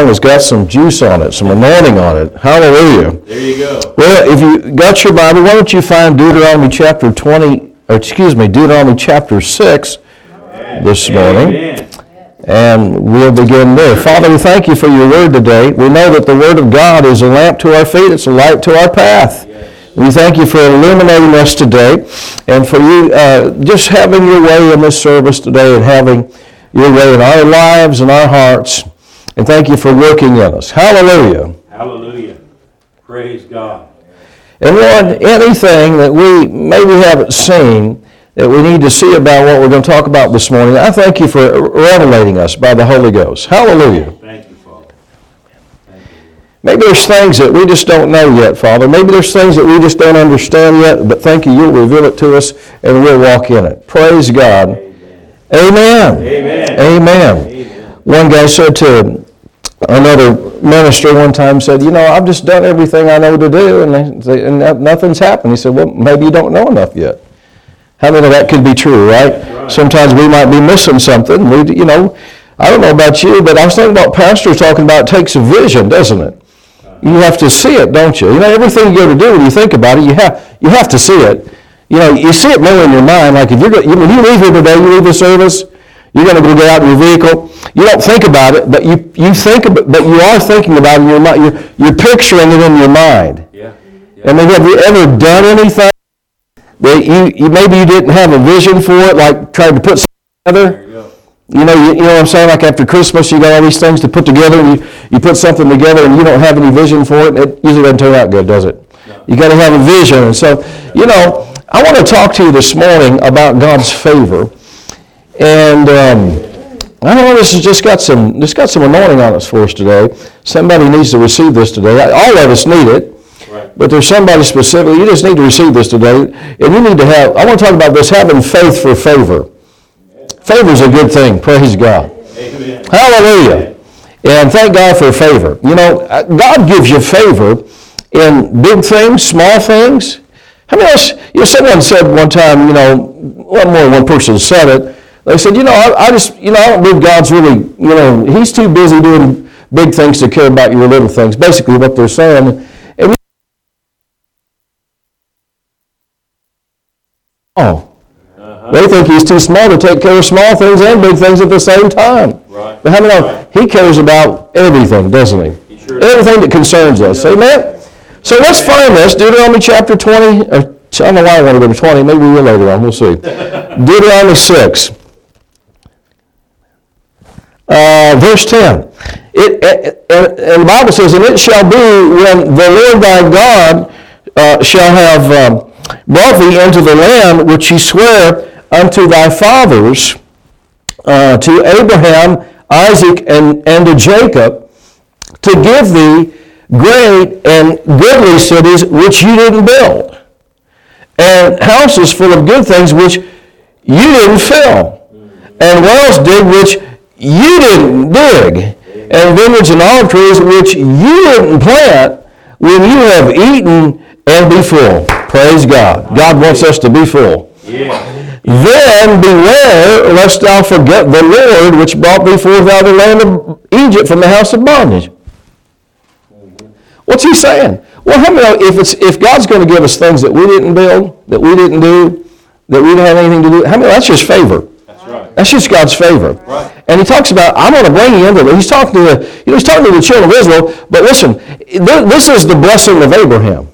song has got some juice on it, some anointing on it. Hallelujah. There you go. Well, if you got your Bible, why don't you find Deuteronomy chapter 20, or excuse me, Deuteronomy chapter 6 this morning. Amen. And we'll begin there. Father, we thank you for your word today. We know that the word of God is a lamp to our feet, it's a light to our path. We thank you for illuminating us today and for you uh, just having your way in this service today and having your way in our lives and our hearts. And thank you for working in us. Hallelujah. Hallelujah. Praise God. And Lord, anything that we maybe haven't seen that we need to see about what we're going to talk about this morning, I thank you for revelating us by the Holy Ghost. Hallelujah. Thank you, Father. Thank you. Maybe there's things that we just don't know yet, Father. Maybe there's things that we just don't understand yet, but thank you, you'll reveal it to us and we'll walk in it. Praise God. Amen. Amen. Amen. Amen. One guy said to another minister one time, said, you know, I've just done everything I know to do and, they, and nothing's happened. He said, well, maybe you don't know enough yet. How many of that could be true, right? right. Sometimes we might be missing something. We, you know, I don't know about you, but I was thinking about pastors talking about it takes a vision, doesn't it? You have to see it, don't you? You know, everything you go to do, when you think about it, you have, you have to see it. You know, you see it more in your mind. Like if you're, when you leave here today, you leave the service, you're going to go out in your vehicle. You don't think about it, but you, you think about, but you are thinking about it in your mind. You're, you're picturing it in your mind. Yeah. And then have you ever done anything that you, you maybe you didn't have a vision for it, like trying to put something together? You. You know, you, you know what I'm saying? Like after Christmas, you got all these things to put together, and you, you put something together, and you don't have any vision for it. It usually doesn't turn out good, does it? You got to have a vision. And so, you know, I want to talk to you this morning about God's favor, and um, I don't know. This has just got some. This got some anointing on us for us today. Somebody needs to receive this today. All of us need it. Right. But there's somebody specifically, you just need to receive this today. And you need to have, I want to talk about this, having faith for favor. Favor is a good thing, praise God. Amen. Hallelujah. And thank God for favor. You know, uh, God gives you favor in big things, small things. How many else, you know, someone said one time, you know, one more than one person said it. They said, you know, I, I just, you know, I don't believe God's really, you know, he's too busy doing big things to care about your little things. Basically what they're saying. And Oh. Uh-huh. They think he's too small to take care of small things and big things at the same time. Right. But how many know he cares about everything, doesn't he? He sure does. Everything that concerns us. Amen? So let's find this. Deuteronomy chapter 20. Or, I don't know why I want to go to 20. Maybe we will later on. We'll see. Deuteronomy 6. Uh, verse 10. It, it- and, the Bible says, And it shall be when the Lord thy God uh, shall have um, brought thee into the land which he sware unto thy fathers, uh, to Abraham, Isaac, and, and to Jacob, to give thee great and goodly cities which you didn't build, and houses full of good things which you didn't fill, and wells dig which you didn't dig, and vineyards and olive trees which you didn't plant, when you have eaten and be full. Praise God. God wants us to be full. Yeah. Then beware lest thou forget the Lord which brought thee forth out of the land of Egypt from the house of bondage. What's he saying? Well, how many if it's if God's going to give us things that we didn't build, that we didn't do, that we didn't have anything to do, how many that's just favor. That's just God's favor. Right. And he talks about, I'm going to bring you into it. He's talking to the, you know, he's talking to the children of Israel, but listen, this is the blessing of Abraham.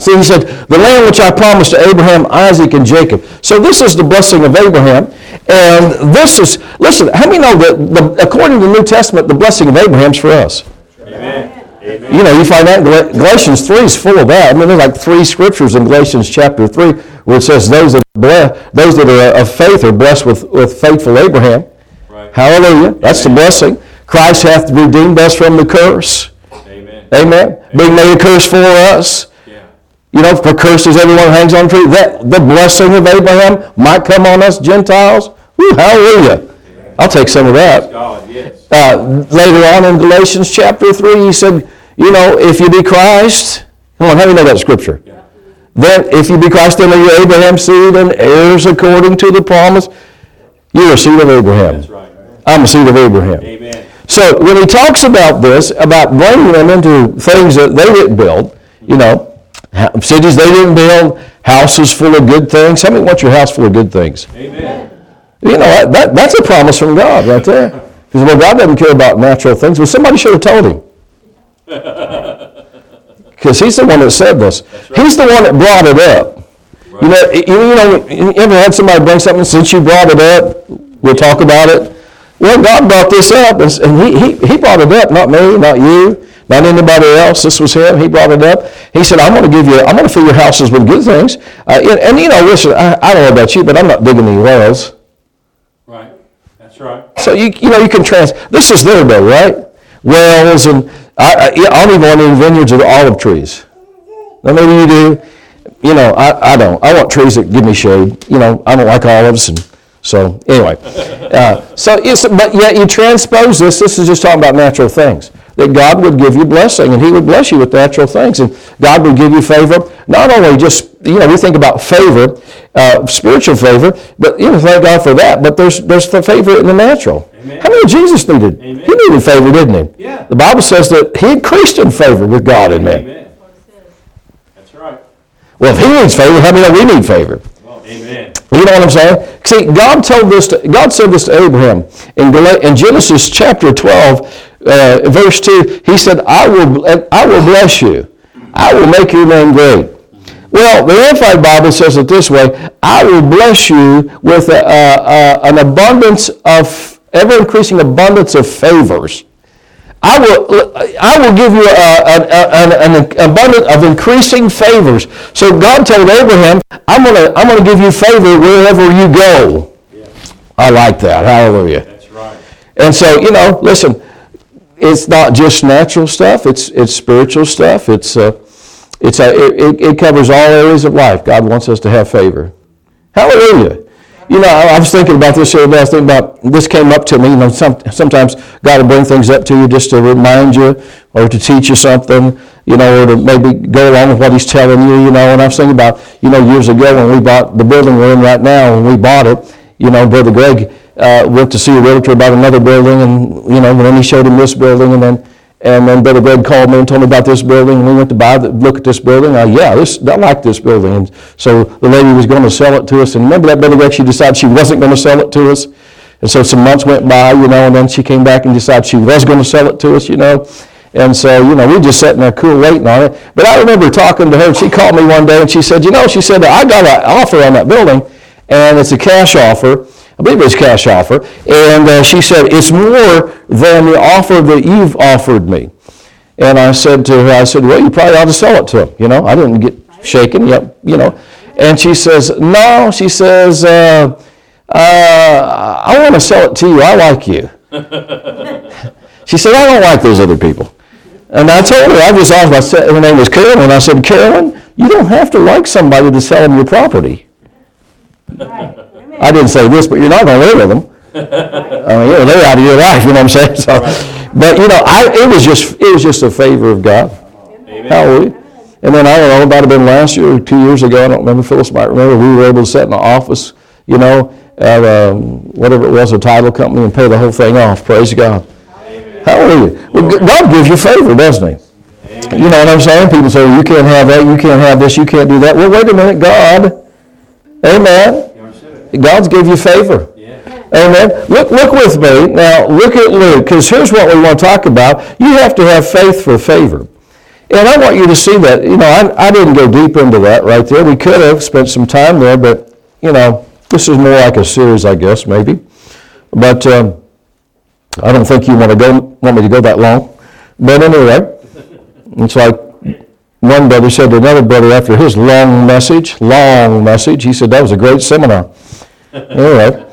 See, he said, the land which I promised to Abraham, Isaac, and Jacob. So this is the blessing of Abraham. And this is, listen, how many know that the, according to the New Testament, the blessing of Abraham's for us? Amen. Amen. You know, you find that in Galatians 3 is full of that. I mean, there's like three scriptures in Galatians chapter 3 where it says those that are, blessed, those that are of faith are blessed with, with faithful Abraham. Right. Hallelujah. That's the blessing. Christ hath redeemed us from the curse. Amen. Amen. Being made a curse for us. You know, for cursed is everyone hangs on tree. That the blessing of Abraham might come on us Gentiles. Woo, hallelujah. I'll take some of that. God, yes. Uh, later on in Galatians chapter 3, he said, you know, if you be Christ, come on, how do you know that scripture? Yeah. Then, if you be Christ, then are you Abraham's seed and heirs according to the promise. You're a seed of Abraham. That's right. I'm a seed of Abraham. Amen. So when he talks about this, about bringing them into things that they didn't build, you know, cities they didn't build, houses full of good things. How many want your house full of good things? Amen. You know, that, that, that's a promise from God right there. Because well, God doesn't care about natural things. Well, somebody should have told him. Because he's the one that said this. He's the one that brought it up. You know, you, you know, you ever had somebody bring something since you brought it up? We'll talk about it. Well, God brought this up, and and he, he, he brought it up, not me, not you, not anybody else. This was him. He brought it up. He said, "I'm going to give you, I'm going to fill your houses with good things." Uh, and, and, you know, listen, I, I don't know about you, but I'm not digging any wells. Right. That's right. So you, you know, you can trans, this is their day, right? Wells and, I, I, I don't even want any vineyards or olive trees. Now maybe you do, you know, I, I don't. I want trees that give me shade. You know, I don't like olives and, so, anyway. Uh, so, it's, but yet you transpose this, this is just talking about natural things. That God would give you blessing and He would bless you with natural things. And God would give you favor. Not only just, you know, we think about favor, uh, spiritual favor, but, you know, thank God for that. But there's, there's the favor in the natural. Amen. How many Jesus needed? Amen. He needed favor, didn't he? Yeah. The Bible says that he increased in favor with God and men. Amen. That's right. Well, if he needs favor, how many know we need favor? Well, Amen. You know what I'm saying? See, God told this. To, God said this to Abraham in, in Genesis chapter 12, uh, verse 2. He said, "I will, I will bless you. I will make your name great." Well, the Amplified Bible says it this way: "I will bless you with a, a, a, an abundance of ever increasing abundance of favors." I will, I will give you a, a, a- an, an abundance of increasing favors. So God told Abraham, I'm going to I'm to give you favor wherever you go. I like that. Hallelujah. That's right. And so, you know, listen, it's not just natural stuff, it's, it's spiritual stuff. It's, uh, it's a, it- it covers all areas of life. God wants us to have favor. Hallelujah. You know, I was thinking about this the other day. I was thinking about, this came up to me, you know, some, sometimes God will bring things up to you just to remind you or to teach you something, you know, or to maybe go along with what he's telling you, you know. And I was thinking about, you know, years ago when we bought the building we're in right now, when we bought it, you know, Brother Greg uh, went to see a realtor about another building, and, you know, and then he showed him this building, and then, and then Brother Greg called me and told me about this building, and we went to buy, the- look at this building. Uh, yeah, this, I like this building. And so the lady was going to sell it to us, and remember that Brother Greg, she decided she wasn't going to sell it to us? And so some months went by, you know, and then she came back and decided she was going to sell it to us, you know. And so, you know, we just sitting there cool waiting on it. But I remember talking to her, she called me one day, and she said, you know, she said, I got an offer on that building, and it's a cash offer. I believe it was cash offer. And uh, she said, it's more than the offer that you've offered me. And I said to her, I said, well, you probably ought to sell it to him. You know, I didn't get shaken, yep, you know. And she says, no, she says, uh, uh, I want to sell it to you. I like you. she said, I don't like those other people. And I told her, I just asked, I said, her name was Carolyn. I said, Carolyn, you don't have to like somebody to sell them your property. I didn't say this, but you're not going to live with them. I mean, you know, they're out of your life, you know what I'm saying? So, but you know, I, it was just, it was just a favor of God. Amen. Hallelujah. And then I don't know, it might have been last year or two years ago, I don't remember, Phyllis might remember, we were able to sit in the office, you know, at um, whatever it was, a title company and pay the whole thing off. Praise God. Hallelujah. Well, God gives you favor, doesn't he? You know what I'm saying? People say, you can't have that, you can't have this, you can't do that. Well, wait a minute, God. Amen. You understood it? God's give you favor. Yeah. Amen. Look, look with me. Now, look at Luke, because here's what we want to talk about. You have to have faith for favor. And I want you to see that. You know, I, I didn't go deep into that right there. We could have spent some time there, but, you know, this is more like a series, I guess, maybe. But um, I don't think you want to go, want me to go that long. But anyway, it's like one brother said to another brother after his long message, long message, he said, that was a great seminar. Anyway,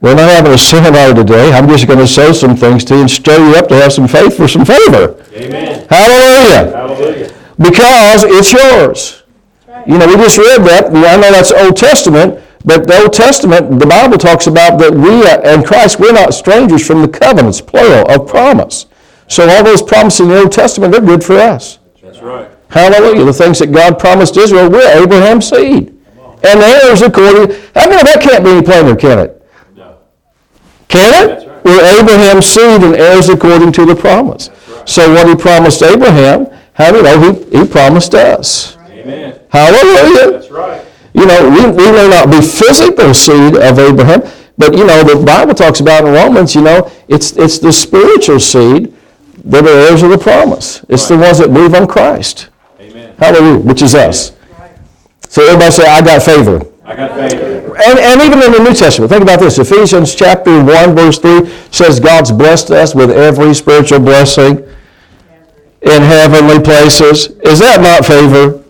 we're not having a seminar today. I'm just going to say some things to you and stir you up to have some faith for some favor. Amen. Hallelujah. Hallelujah. Because it's yours. Right. You know, we just read that. I know that's Old Testament, but the Old Testament, the Bible talks about that we uh, and Christ, we're not strangers from the covenants, plural, of promise. So all those promises in the Old Testament, they're good for us. That's right. Hallelujah. The things that God promised Israel, we're Abraham's seed. And the heirs according, I mean, that can't be any plainer, can it? No. Can it? Right. We're Abraham's seed and heirs according to the promise. So what he promised Abraham, how do you know he, he promised us? Amen. Hallelujah. That's right. You know, we, we may not be physical seed of Abraham, but you know, the Bible talks about in Romans, you know, it's, it's the spiritual seed that are heirs of the promise. It's the ones that believe on Christ. Amen. Hallelujah, which is us. So everybody say, I got favor. I got favor. And, and even in the New Testament, think about this. Ephesians chapter 1, verse 3 says God's blessed us with every spiritual blessing in heavenly places. Is that not favor?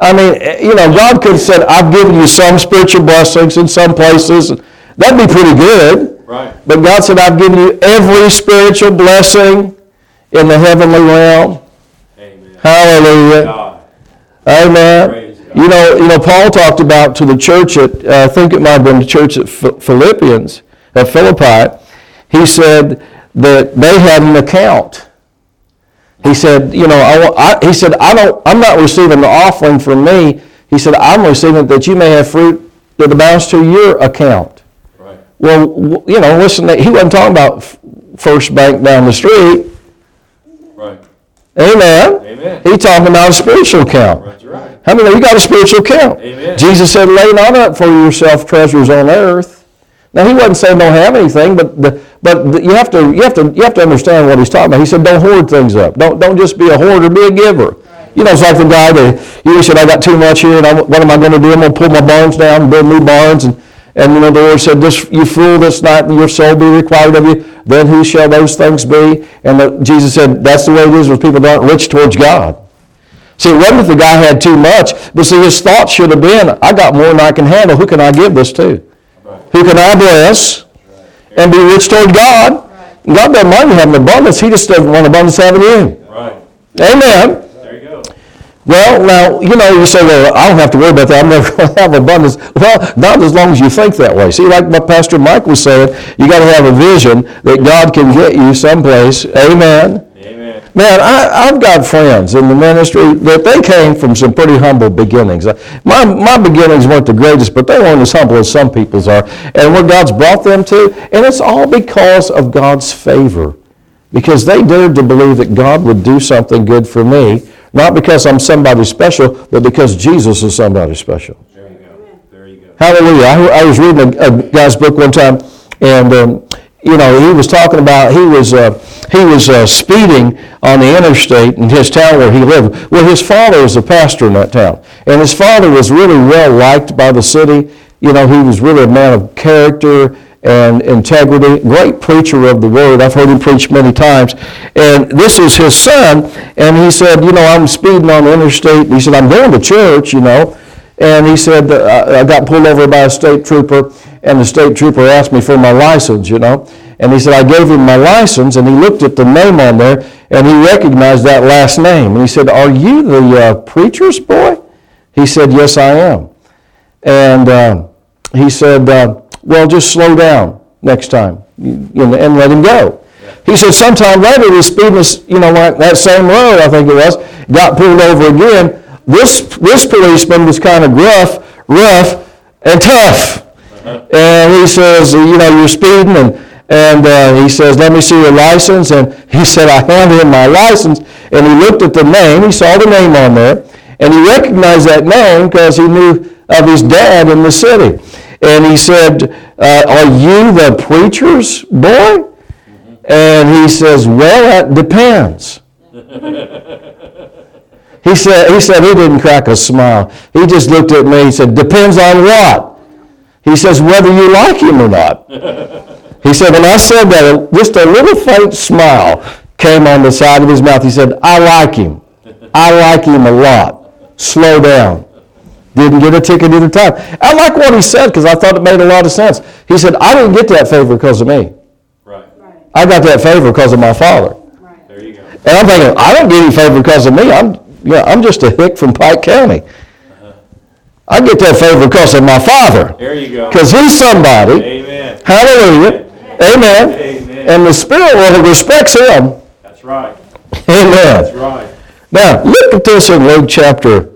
I mean, you know, God could have said, I've given you some spiritual blessings in some places. That'd be pretty good. Right. But God said, I've given you every spiritual blessing in the heavenly realm. Amen. Hallelujah. God. Amen. Praise. You know, you know, Paul talked about to the church at, uh, I think it might have been the church at Philippians, at Philippi. He said that they had an account. He said, you know, I, I, he said, I don't, I'm not receiving the offering from me. He said, I'm receiving that you may have fruit that abounds to your account. Right. Well, w- you know, listen, he wasn't talking about F- First Bank down the street. Right. Amen. Amen. He talking about a spiritual account. That's right. How many of you got a spiritual account? Amen. Jesus said, lay not up for yourself treasures on earth. Now, he wasn't saying don't have anything, but, the, but the- you, have to, you, have to, you have to understand what he's talking about. He said, don't hoard things up. Don't, don't just be a hoarder, be a giver. You know, it's like the guy that, he said, I got too much here, and I, what am I going to do? I'm going to pull my barns down and build new barns. And, and you know, the Lord said, this, you fool, that's not your soul be required of you. Then who shall those things be? And the, Jesus said, that's the way it is with people that aren't rich towards God. See, it wasn't that the guy had too much, but see, his thought should have been, I got more than I can handle. Who can I give this to? Right. Who can I bless and be rich toward God? God doesn't mind you having abundance. He just doesn't want abundance having you. Right. Amen. There you go. Well, now, you know, you say, well, I don't have to worry about that. I'm never going to have abundance. Well, not as long as you think that way. See, like what Pastor Mike was saying, you got to have a vision that God can get you someplace. Amen. Amen. Man, I, I've got friends in the ministry that they came from some pretty humble beginnings. Uh, My, my beginnings weren't the greatest, but they weren't as humble as some people's are. And where God's brought them to, and it's all because of God's favor. Because they dared to believe that God would do something good for me, not because I'm somebody special, but because Jesus is somebody special. There you go. There you go. Hallelujah. I, I was reading a, a guy's book one time, and um, you know he was talking about he was uh, he was uh, speeding on the interstate in his town where he lived. Well, his father was a pastor in that town, and his father was really well liked by the city. You know, he was really a man of character and integrity, great preacher of the word. I've heard him preach many times. And this is his son, and he said, you know, I'm speeding on the interstate. And He said, I'm going to church, you know. And he said, I got pulled over by a state trooper, and the state trooper asked me for my license, you know. And he said, I gave him my license, and he looked at the name on there, and he recognized that last name. And he said, are you the uh, preacher's boy? He said, yes, I am. And uh, he said, uh, well, just slow down next time you, you know, and let him go. He said sometime later, he was speeding, you know, like that same road, I think it was, got pulled over again. This, this policeman was kind of gruff, rough, and tough. And he says, you know, you're speeding, and, and uh, he says, let me see your license. And he said, I handed him my license, and he looked at the name, he saw the name on there, and he recognized that name because he knew of his dad in the city. And he said, uh, are you the preacher's boy? And he says, well, that depends. He said, he said he didn't crack a smile. He just looked at me. He said, depends on what? He says, whether you like him or not. He said, when I said that, just a little faint smile came on the side of his mouth. He said, I like him. I like him a lot. Slow down. Didn't get a ticket either time. I like what he said because I thought it made a lot of sense. He said, I didn't get that favor because of me. Right. I got that favor because of my father. There you go. And I'm thinking, I don't get any favor because of me. I'm, yeah, I'm just a hick from Pike County. I get that favor because of my father. There you go. Because he's somebody. Amen. Hallelujah. Amen. Amen. And the Spirit world respects him. That's right. Amen. That's right. Now, look at this in Luke chapter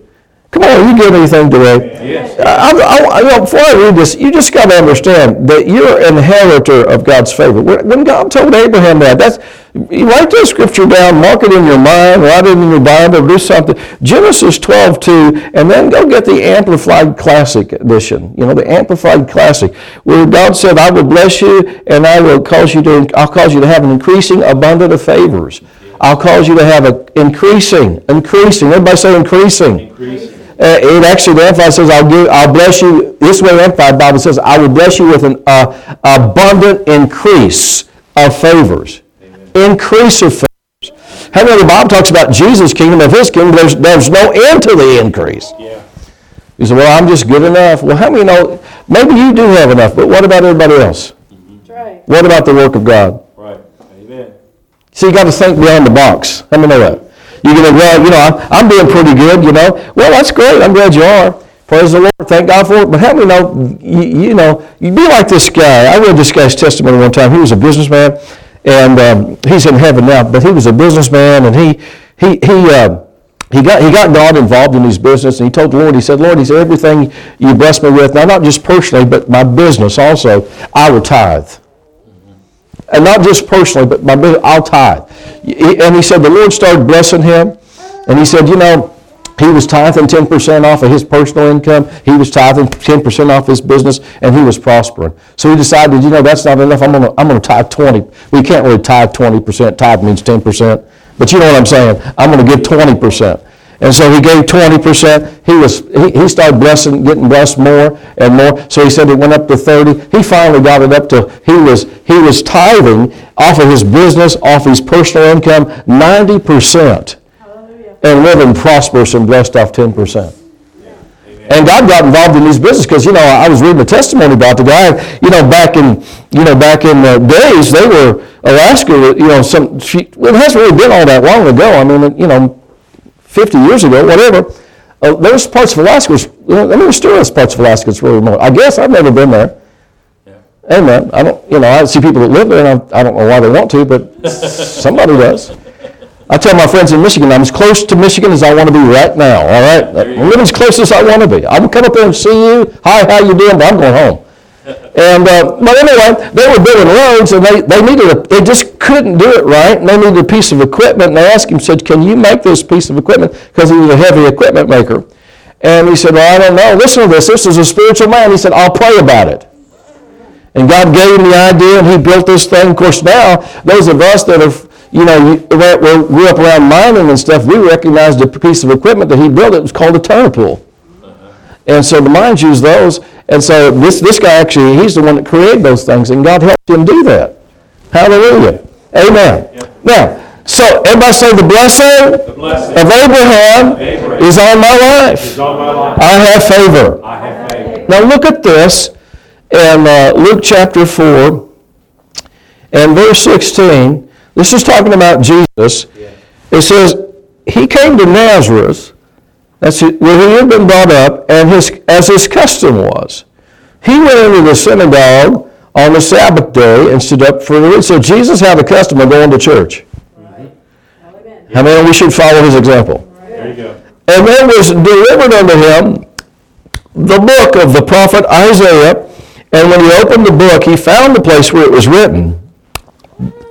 Come on, you get anything today? Yes. I, I, I, you know, before I read this, you just got to understand that you're an inheritor of God's favor. When when God told Abraham that, that's you write that scripture down, mark it in your mind, write it in your Bible, do something. Genesis 12, 2, and then go get the Amplified Classic edition. You know, the Amplified Classic, where God said, "I will bless you, and I will cause you to, I'll cause you to have an increasing abundant of favors." I'll cause you to have an increasing, increasing. Everybody say increasing. Increasing. Uh, it actually, the Amplified says, I'll give, I'll bless you, this way the Amplified Bible says, I will bless you with an uh, abundant increase of favors. Increase of favors. How many the Bible talks about Jesus' kingdom, of his kingdom, there's, there's no end to the increase. Yeah. You say, well, I'm just good enough. Well, how many know, maybe you do have enough, but what about everybody else? That's right. What about the work of God? Right. Amen. See, you got to think beyond the box. How many know that? You're going to, well, you know, I'm, I'm doing pretty good, you know. Well, that's great. I'm glad you are. Praise the Lord. Thank God for it. But how me know, you, you know, you'd be like this guy. I read this guy's testimony one time. He was a businessman, and um, he's in heaven now, but he was a businessman, and he, he, he, uh, he got, he got God involved in his business, and he told the Lord, he said, Lord, he said, everything you bless me with, now not just personally, but my business also, I will tithe. And not just personally, but my business, I'll tithe. And he said the Lord started blessing him. And he said, you know, he was tithing 10% off of his personal income. He was tithing 10% off his business, and he was prospering. So he decided, you know, that's not enough. I'm going to I'm going to tithe 20. We can't really tithe 20%. Tithe means 10%. But you know what I'm saying. I'm going to give 20%. And so he gave 20%. He was he, he started blessing, getting blessed more and more. So he said it went up to 30. He finally got it up to he was he was tithing off of his business, off his personal income, 90% Hallelujah. and living prosperous and blessed off 10%. And God got involved in these business because, you know, I was reading a testimony about the guy, you know, back in, you know, back in the days, they were, Alaska, you know, some, she, it hasn't really been all that long ago. I mean, you know, 50 years ago, whatever. Uh, there's parts of Alaska, which, you know, I mean, still is parts of Alaska that's really remote. I guess I've never been there. Yeah. Amen. I don't, you know, I see people that live there, and I, I don't know why they want to, but somebody does. I tell my friends in Michigan, I'm as close to Michigan as I want to be right now, all right? I'm living as close as I want to be. I will come up there and see you. Hi, how you doing? But I'm going home. And, uh, but anyway, they were building roads, and they, they needed a, they just couldn't do it right, and they needed a piece of equipment, and they asked him, said, can you make this piece of equipment? Because he was a heavy equipment maker. And he said, well, I don't know. Listen to this. This is a spiritual man. He said, I'll pray about it. And God gave him the idea, and he built this thing. Of course, now, those of us that are, you know, that grew up around mining and stuff, we recognized a piece of equipment that he built. It was called a Tournapull. And so the mines use those. And so this, this guy actually, he's the one that created those things, and God helped him do that. Hallelujah. Amen. Now, so everybody say the blessing The blessing of Abraham Abraham is on my life. on my life. I have favor. I have faith. Now look at this in uh, Luke chapter 4 and verse 16. This is talking about Jesus. It says, He came to Nazareth, that's where he had been brought up, and his, as his custom was. He went into the synagogue on the Sabbath day and stood up for the reading. So Jesus had a custom of going to church. Amen. How many we should follow his example? There you go. And there was delivered unto him the book of the prophet Isaiah. And when he opened the book, he found the place where it was written.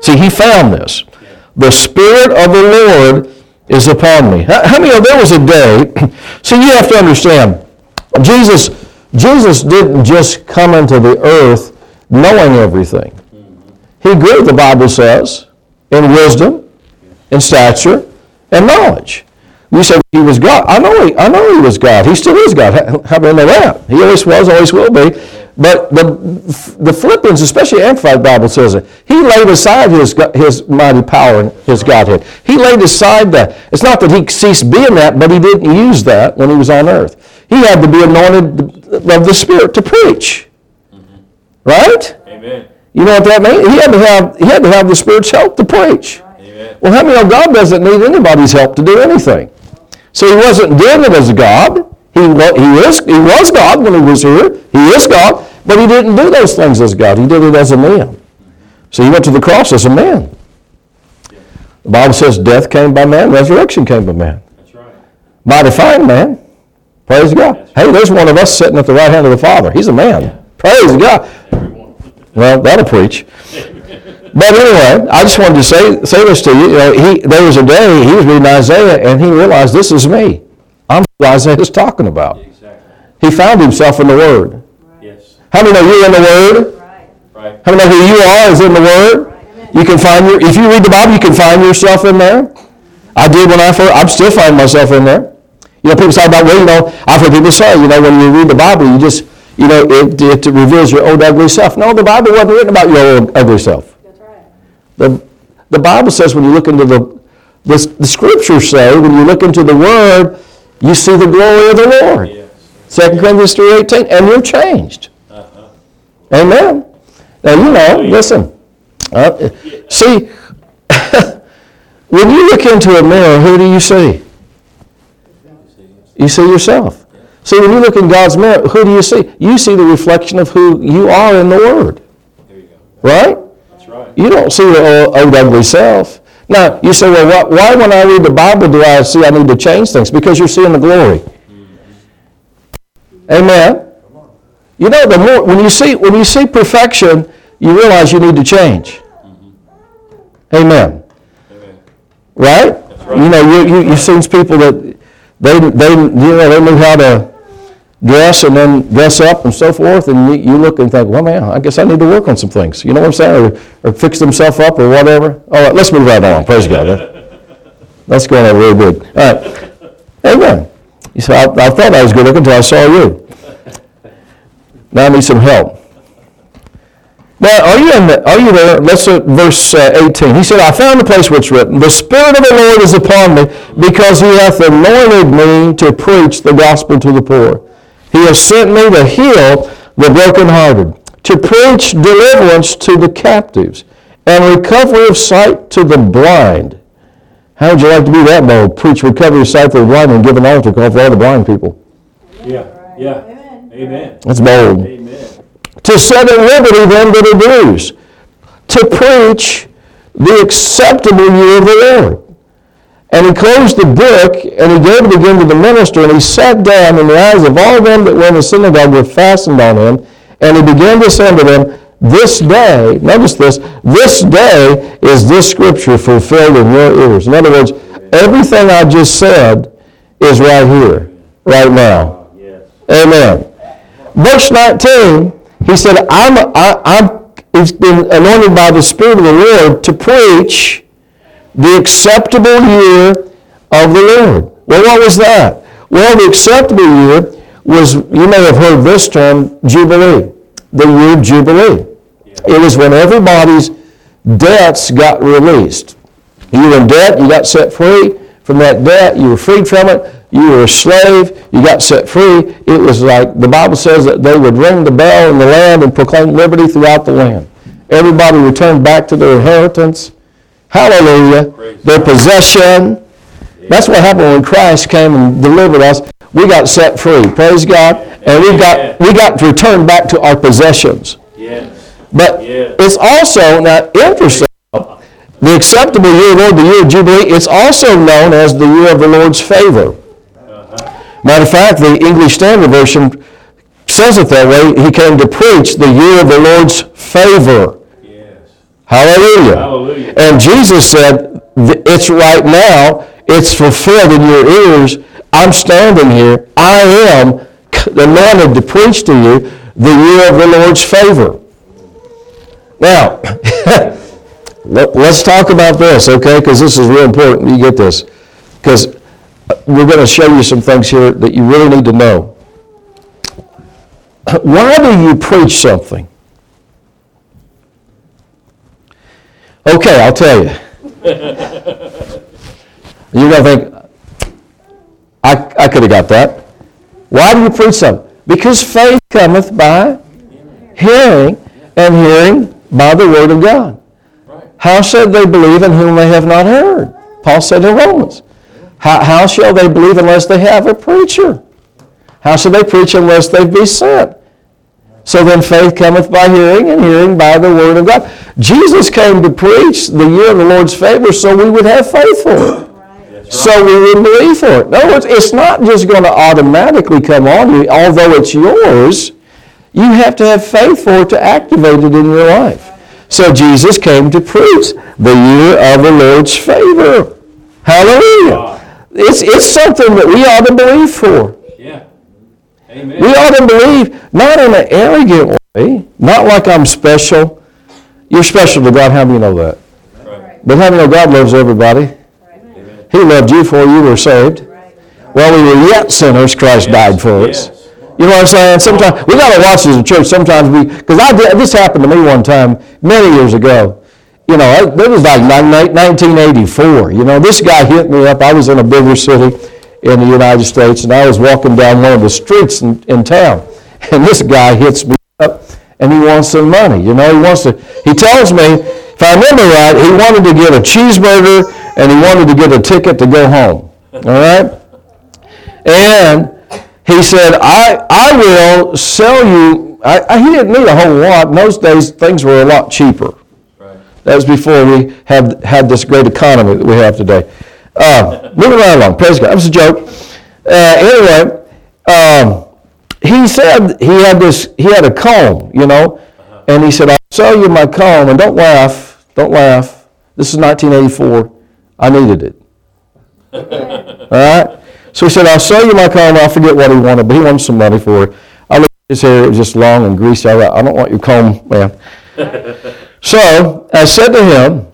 See, he found this. The Spirit of the Lord is upon me. How, how many of there was a day? See, you have to understand, Jesus, Jesus didn't just come into the earth knowing everything. He grew, the Bible says, in wisdom, in stature, and knowledge. You said he was God. I know he, I know he was God. He still is God. How, how do I know that? He always was, always will be. But the, the Philippians, especially Amplified Bible, says it. He laid aside his, his mighty power and his Godhead. He laid aside that. It's not that he ceased being that, but he didn't use that when he was on earth. He had to be anointed of the Spirit to preach. Mm-hmm. Right? Amen. You know what that means? He had to have, he had to have the Spirit's help to preach. Amen. Well, how many know God doesn't need anybody's help to do anything? So he wasn't doing it as God. He, he, is, he was God when he was here. He is God. But he didn't do those things as God. He did it as a man. So he went to the cross as a man. The Bible says death came by man, resurrection came by man. That's right. By define man. Praise God. Hey, there's one of us sitting at the right hand of the Father. He's a man. Praise God. Well, that'll preach. But anyway, I just wanted to say, say this to you. you know, he, there was a day he was reading Isaiah and he realized this is me. I'm who Isaiah's talking about. Exactly. He found himself in the Word. Yes. How many know you're in the Word? Right. How many know who you are is in the Word? Right. You can find your, if you read the Bible, you can find yourself in there. I did when I first, I'm still finding myself in there. You know, people talk about, well, you know, I've heard people say, you know, when you read the Bible, you just, you know, it, it reveals your old ugly self. No, the Bible wasn't written about your old ugly self. The, the Bible says when you look into the, the, the scriptures say, when you look into the Word, you see the glory of the Lord. Yes. 2 Corinthians 3.18, and you're changed. Uh-huh. Amen. Now, you know, listen. Uh, see, when you look into a mirror, who do you see? You see yourself. See, when you look in God's mirror, who do you see? You see the reflection of who you are in the Word, There you go. right? Right. You don't see your old, old ugly self. Now, you say, well, what, why when I read the Bible do I see I need to change things? Because you're seeing the glory. Amen. You know, the more when you see when you see perfection, you realize you need to change. Amen. Amen. Right? right. You know, you, you you've seen people that they they you know they knew how to dress and then dress up and so forth, and you, look and think, well, man, I guess I need to work on some things. You know what I'm saying? Or, or fix themselves up or whatever. All right, let's move right on. Praise God. That's going on really good. All right. Amen. You said, I, I thought I was good looking until I saw you. Now I need some help. Now, are you in the, are you there? Let's look at verse uh, 18. He said, I found the place which written, The Spirit of the Lord is upon me, because he hath anointed me to preach the gospel to the poor. He has sent me to heal the brokenhearted, to preach deliverance to the captives, and recovery of sight to the blind. How would you like to be that bold? Preach recovery of sight to the blind and give an altar call for all the blind people. Yeah. Yeah. Amen. Amen. That's bold. Amen. to set at liberty them that are bruised, to preach the acceptable year of the Lord. And he closed the book, and he gave it again to the minister, and he sat down, and the eyes of all them that were in the synagogue were fastened on him, and he began to say unto them, This day, notice this, this day is this scripture fulfilled in your ears. In other words, everything I just said is right here, right now. Yes. Amen. Verse 19, he said, I'm, I, I'm, he's been anointed by the Spirit of the Lord to preach the acceptable year of the Lord. Well, what was that? Well, the acceptable year was, you may have heard this term, Jubilee, the year of Jubilee. It was when everybody's debts got released. You were in debt, you got set free from that debt, you were freed from it, you were a slave, you got set free. It was like the Bible says that they would ring the bell in the land and proclaim liberty throughout the land. Everybody returned back to their inheritance. Hallelujah. Praise Their possession. That's what happened when Christ came and delivered us. We got set free. Praise God. And we got we got returned back to our possessions. Yes. But Yes. it's also now interesting. The acceptable year of the Lord, the year of Jubilee, it's also known as the year of the Lord's favor. Uh-huh. Matter of fact, the English Standard Version says it that way. He came to preach the year of the Lord's favor. Hallelujah. Hallelujah. And Jesus said, it's right now, it's fulfilled in your ears. I'm standing here. I am c- anointed to preach to you the year of the Lord's favor. Now, let, us talk about this, okay? Because this is real important. You get this. Because uh, we're going to show you some things here that you really need to know. Why do you preach something? Okay, I'll tell you. You're going to think, I, I could have got that. Why do you preach something? Because faith cometh by hearing, and hearing by the word of God. How shall they believe in whom they have not heard? Paul said in Romans. How, how shall they believe unless they have a preacher? How shall they preach unless they be sent? So then faith cometh by hearing, and hearing by the word of God. Jesus came to preach the year of the Lord's favor so we would have faith for it. Right. So we would believe for it. No, it's, it's not just going to automatically come on you, although it's yours. You have to have faith for it to activate it in your life. So Jesus came to preach the year of the Lord's favor. Hallelujah. It's, it's something that we ought to believe for. Yeah. Amen. We ought to believe, not in an arrogant way, not like I'm special. You're special to God. How do you know that? Right. But how do you know God loves everybody? He loved you before you were saved. While we were yet sinners, Christ died for us. Yes. You know what I'm saying? Sometimes we got to watch this in church. Sometimes we, because I did, this happened to me one time many years ago. You know, it it was like 1984. You know, this guy hit me up. I was in a bigger city in the United States, and I was walking down one of the streets in, in town, and this guy hits me and he wants some money. You know, he wants to. He tells me, if I remember right, he wanted to get a cheeseburger and he wanted to get a ticket to go home. All right. And he said, I, I will sell you, I, I, he didn't need a whole lot. In those days, things were a lot cheaper. Right. That was before we had, had this great economy that we have today. Uh, moving right along, praise God. That was a joke. Uh, anyway, um, he said he had this, he had a comb, you know, uh-huh. and he said, I'll sell you my comb, and don't laugh, don't laugh. This is 1984. I needed it. All right? So he said, I'll sell you my comb. I forget what he wanted, but he wanted some money for it. I looked at his hair. It was just long and greasy. I, I don't want your comb, man. so I said to him,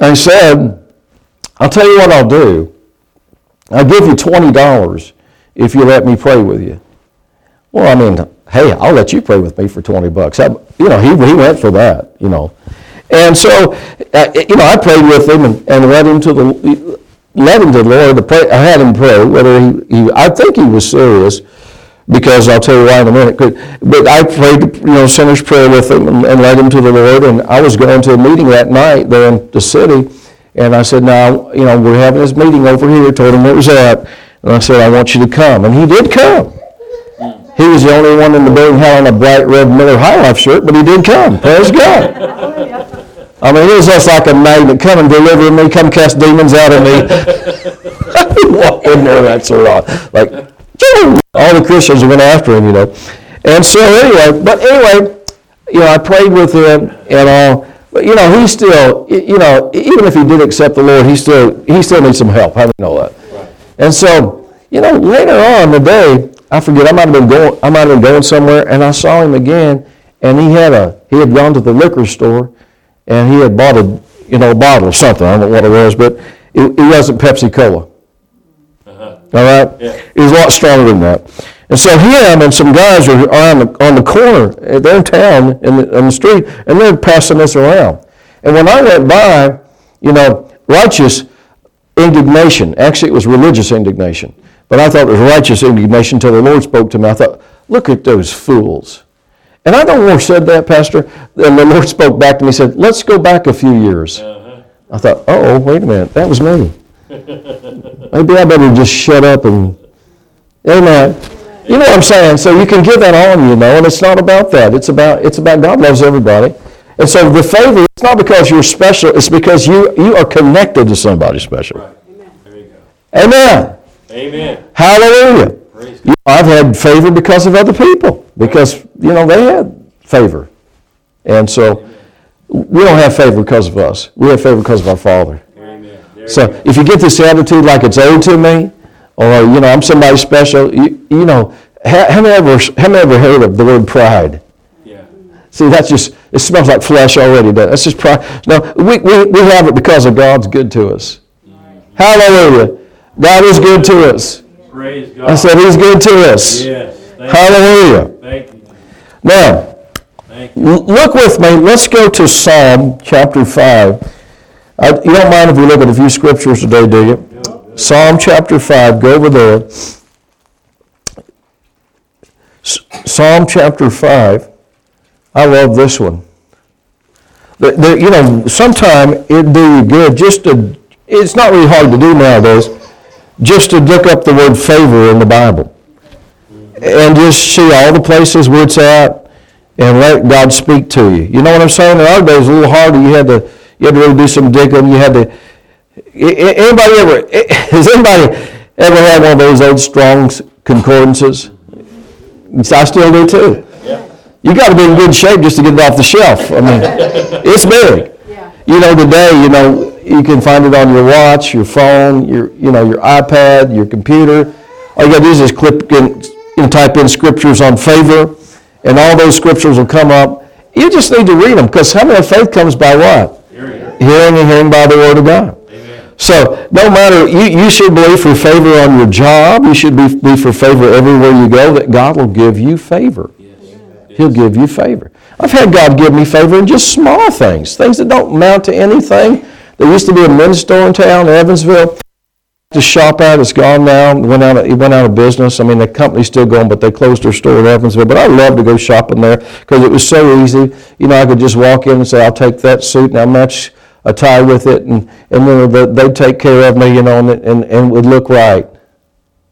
I said, I'll tell you what I'll do. I'll give you $20 if you let me pray with you. Well, I mean, hey, I'll let you pray with me for 20 bucks. I, you know, he, he went for that, you know. And so, uh, you know, I prayed with him and, and led him to the, led him to the Lord to pray. I had him pray, whether he, he I think he was serious, because I'll tell you why in a minute. But I prayed, you know, sinner's prayer with him and, and led him to the Lord. And I was going to a meeting that night there in the city, and I said, now, you know, we're having this meeting over here. Told him where it was at, and I said, I want you to come, and he did come. He was the only one in the building had on a bright red Miller High Life shirt, but he did come. Praise God. I mean, it was just like a magnet. Come and deliver me. Come cast demons out of me. Walk in there, that's a lot. Like, all the Christians went after him, you know. And so anyway, but anyway, you know, I prayed with him and all. But you know, he still, you know, even if he did accept the Lord, he still, he still needs some help. How do you know that? Right. And so, you know, later on in the day, I forget, I might have been going, I might have been going somewhere, and I saw him again, and he had a, he had gone to the liquor store, and he had bought a, you know, a bottle of something. I don't know what it was, but it, it wasn't Pepsi Cola. Uh-huh. All right? Yeah. It was a lot stronger than that. And so him and some guys are on the, on the corner, they're in town, in the, on the street, and they're passing this around. And when I went by, you know, righteous indignation, actually it was religious indignation, but I thought it was righteous indignation until the Lord spoke to me. I thought, look at those fools. And I don't more said that, Pastor, and the Lord spoke back to me and said, let's go back a few years. Uh-huh. I thought, oh, wait a minute, that was me. Maybe I better just shut up and, amen. You know what I'm saying? So you can give that on, you know, and it's not about that. It's about, it's about God loves everybody. And so the favor, it's not because you're special, it's because you, you are connected to somebody special. Right. There you go. Amen. Amen. Hallelujah. You know, I've had favor because of other people, because, you know, they had favor. And so we don't have favor because of us. We have favor because of our Father. Amen. So you if you get this attitude like it's owed to me, or, you know, I'm somebody special, you, you know, ha- have you ever, ever heard of the word pride? Yeah. See, that's just, it smells like flesh already, doesn't? That's just pride. No, we, we, we have it because of God's good to us. Hallelujah. God is good to us. Praise God. I said He's good to us. Yes. Thank Hallelujah. you. Thank you. Now, Thank you. look with me. Let's go to Psalm chapter 5. I, you don't mind if we look at a few scriptures today, do you? Psalm chapter 5. Go over there. Psalm chapter 5. I love this one. The, the, you know, sometime it'd do you good just to, it's not really hard to do nowadays, just to look up the word favor in the Bible and just see all the places where it's at and let God speak to you. You know what I'm saying? In our days, it was a little harder. You had to, you had to really do some digging. You had to, Anybody ever, has anybody ever had one of those old Strong's concordances? I still do too. You got to be in good shape just to get it off the shelf. I mean, it's big. Yeah. You know, today, you know, you can find it on your watch, your phone, your, you know, your iPad, your computer. All you got to do is just click in, you know, type in scriptures on favor, and all those scriptures will come up. You just need to read them, because how many faith comes by what? Hearing. Hearing and hearing by the word of God. Amen. So no matter, you, you should believe for favor on your job. You should be, be for favor everywhere you go, that God will give you favor. He'll give you favor. I've had God give me favor in just small things, things that don't amount to anything. There used to be a men's store in town, Evansville. The shop at it's gone now. It went out. Of, it went out of business. I mean, the company's still going, but they closed their store in Evansville. But I love to go shopping there because it was so easy. You know, I could just walk in and say, "I'll take that suit and I'll match a tie with it," and and then they- they'd take care of me. You know, and it- and and it would look right.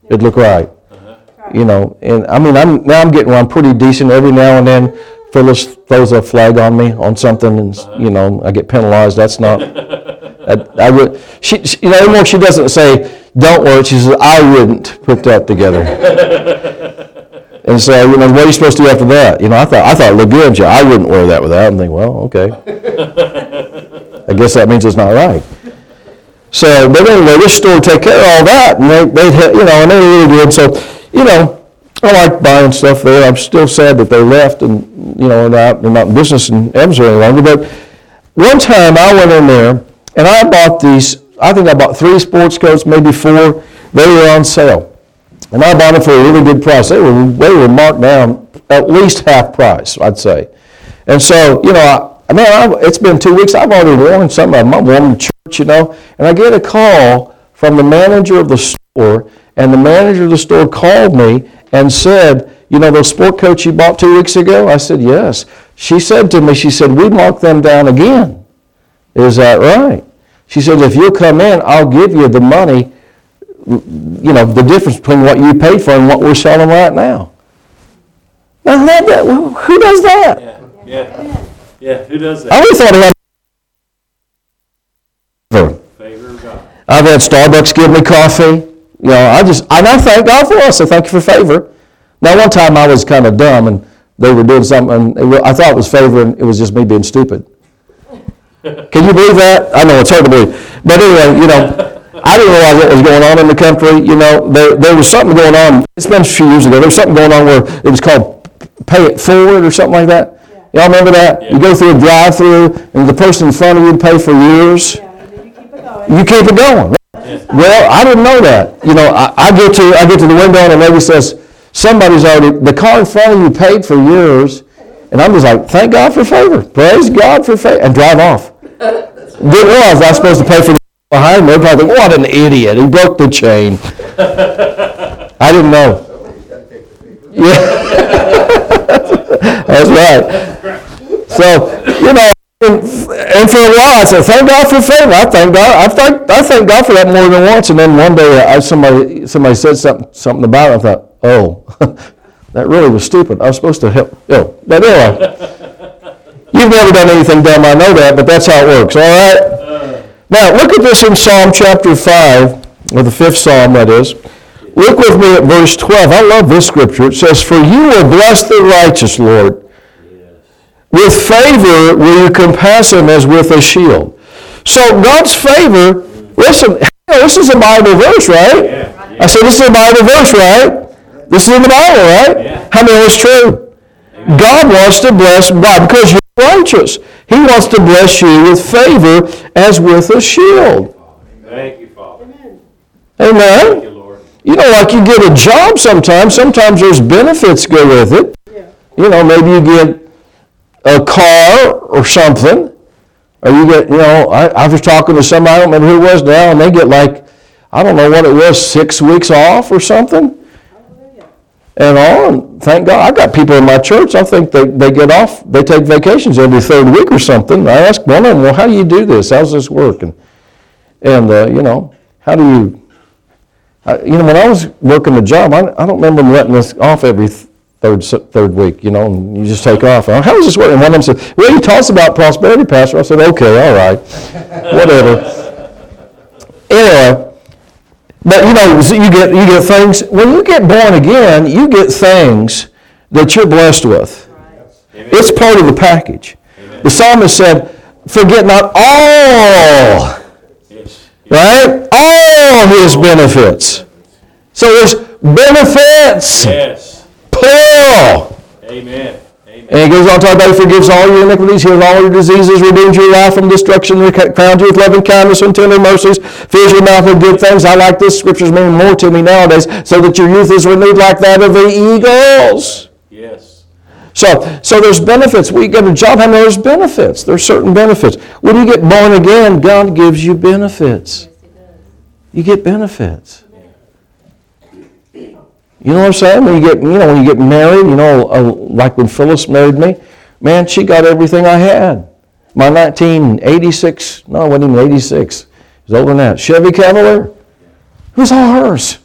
It'd look right. Uh-huh. You know, and I mean, I'm now I'm getting one pretty decent. Every now and then, Phyllis throws a flag on me on something, and uh-huh. you know, I get penalized. That's not. I, I would. She, she, you know, she doesn't say, "Don't worry." She says, "I wouldn't put that together." and so, you know, what are you supposed to do after that? You know, I thought I thought it looked good. I wouldn't wear that without. I'm thinking, well, okay. I guess that means it's not right. So, but anyway, this store take care of all that, and they, they, you know, and they really did. So, you know, I like buying stuff there. I'm still sad that they left, and you know, they're not, they're not in business in Evansville any longer. But one time I went in there, and I bought these. I think I bought three sports coats, maybe four. They were on sale, and I bought them for a really good price. They were they were marked down at least half price, I'd say. And so, you know, I, I mean, I, it's been two weeks. I've already worn some of them. I'm worn to church, you know, and I get a call from the manager of the store, and the manager of the store called me and said, you know, those sport coats you bought two weeks ago? I said, yes. She said to me, she said, we marked them down again. Is that right? She said, if you'll come in, I'll give you the money, you know, the difference between what you paid for and what we're selling right now. Now, that, that, who does that? Yeah. Yeah. Yeah. Who does that? I always thought it had. Favor of God. I've had Starbucks give me coffee. You know, I just, and I thank God for it. I say thank you for favor. Now, one time I was kind of dumb and they were doing something, and it I thought it was favor, and it was just me being stupid. Can you believe that? I know it's hard to believe. But anyway, you know, I didn't realize what was going on in the country. You know, there, there was something going on. It's been a few years ago. There was something going on where it was called pay it forward or something like that. Y'all remember that? You go through a drive-through and the person in front of you pay for years. Yeah, and then you keep it going. You keep it going. Well, I didn't know that. You know, I, I get to I get to the window and the lady says, somebody's already the car in front of you paid for yours, and I'm just like, thank God for favor, praise God for favor, and drive off. Didn't realize I was supposed to pay for behind me. Probably what an idiot! He broke the chain. I didn't know. Yeah, that's right. So you know. And, and for a while, I said, "Thank God for favor." I thank God. I thank I thank God for that more than once. And then one day, I, somebody somebody said something something about it. I thought, "Oh, that really was stupid. I was supposed to help." Oh, but anyway, you've never done anything dumb. I know that, but that's how it works. All right. Now look at this in Psalm chapter five, or the fifth Psalm, that is. Look with me at verse twelve. I love this scripture. It says, "For you will bless the righteous, Lord." With favor will you compass him as with a shield. So God's favor, listen, this is a Bible verse, right? I said, this is a Bible verse, right? This is in the Bible, right? How many is true? God wants to bless God because you're righteous. He wants to bless you with favor as with a shield. Thank you, Father. Amen? Thank you, Lord. You know, like you get a job sometimes, sometimes there's benefits go with it. You know, maybe you get a car or something, or you get, you know, I, I was talking to somebody, I don't remember who it was now, and they get like, I don't know what it was, six weeks off or something. And and thank God, I've got people in my church, I think they, they get off, they take vacations every third week or something. I ask one of them, well, how do you do this? How's this work? And, and uh, you know, how do you, I- You know, when I was working the job, I, I don't remember letting us off every third, third week, you know, and you just take off. How does this work? And one of them said, well, you us about prosperity, Pastor. I said, okay, all right, whatever. anyway, but you know, you get you get things when you get born again, you get things that you're blessed with. It's part of the package. The psalmist said, "Forget not all, Yes. right? All his benefits." So there's benefits, Yes. plural. Amen. And he goes on to talk about he forgives all your iniquities, heals all your diseases, redeems your life from destruction, crowns you with loving kindness and tender mercies, fills your mouth with good things. I like this. Scriptures mean more to me nowadays, so that your youth is renewed like that of the eagles. Yes. So, so there's benefits. We get a job, and there's benefits. There's certain benefits. When you get born again, God gives you benefits. You get benefits. You know what I'm saying? When you get, you know, when you get married, you know, uh, like when Phyllis married me, man, she got everything I had. My 1986, no, it wasn't even 86. It was older than that. Chevy Cavalier. It was all hers.